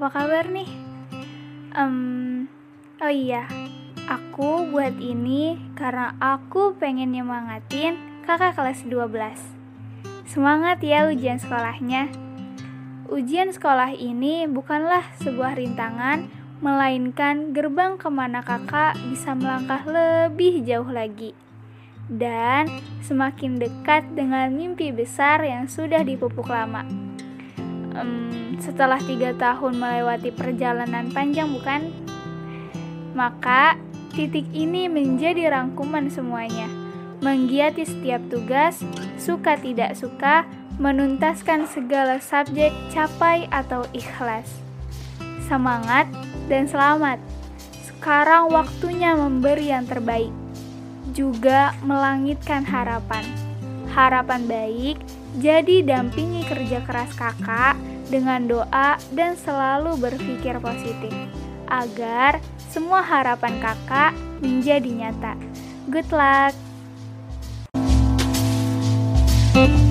apa kabar nih? Um, oh iya, aku buat ini karena aku pengen nyemangatin kakak kelas 12. Semangat ya ujian sekolahnya. Ujian sekolah ini bukanlah sebuah rintangan, melainkan gerbang ke mana kakak bisa melangkah lebih jauh lagi. Dan semakin dekat dengan mimpi besar yang sudah dipupuk lama um, setelah tiga tahun melewati perjalanan panjang bukan? Maka titik ini menjadi rangkuman semuanya. Menggiati setiap tugas, suka tidak suka, menuntaskan segala subjek, capai atau ikhlas. Semangat dan selamat. Sekarang waktunya memberi yang terbaik. Juga melangitkan harapan. Harapan baik jadi dampingi kerja keras kakak dengan doa dan selalu berpikir positif agar semua harapan kakak menjadi nyata. Good luck. thank you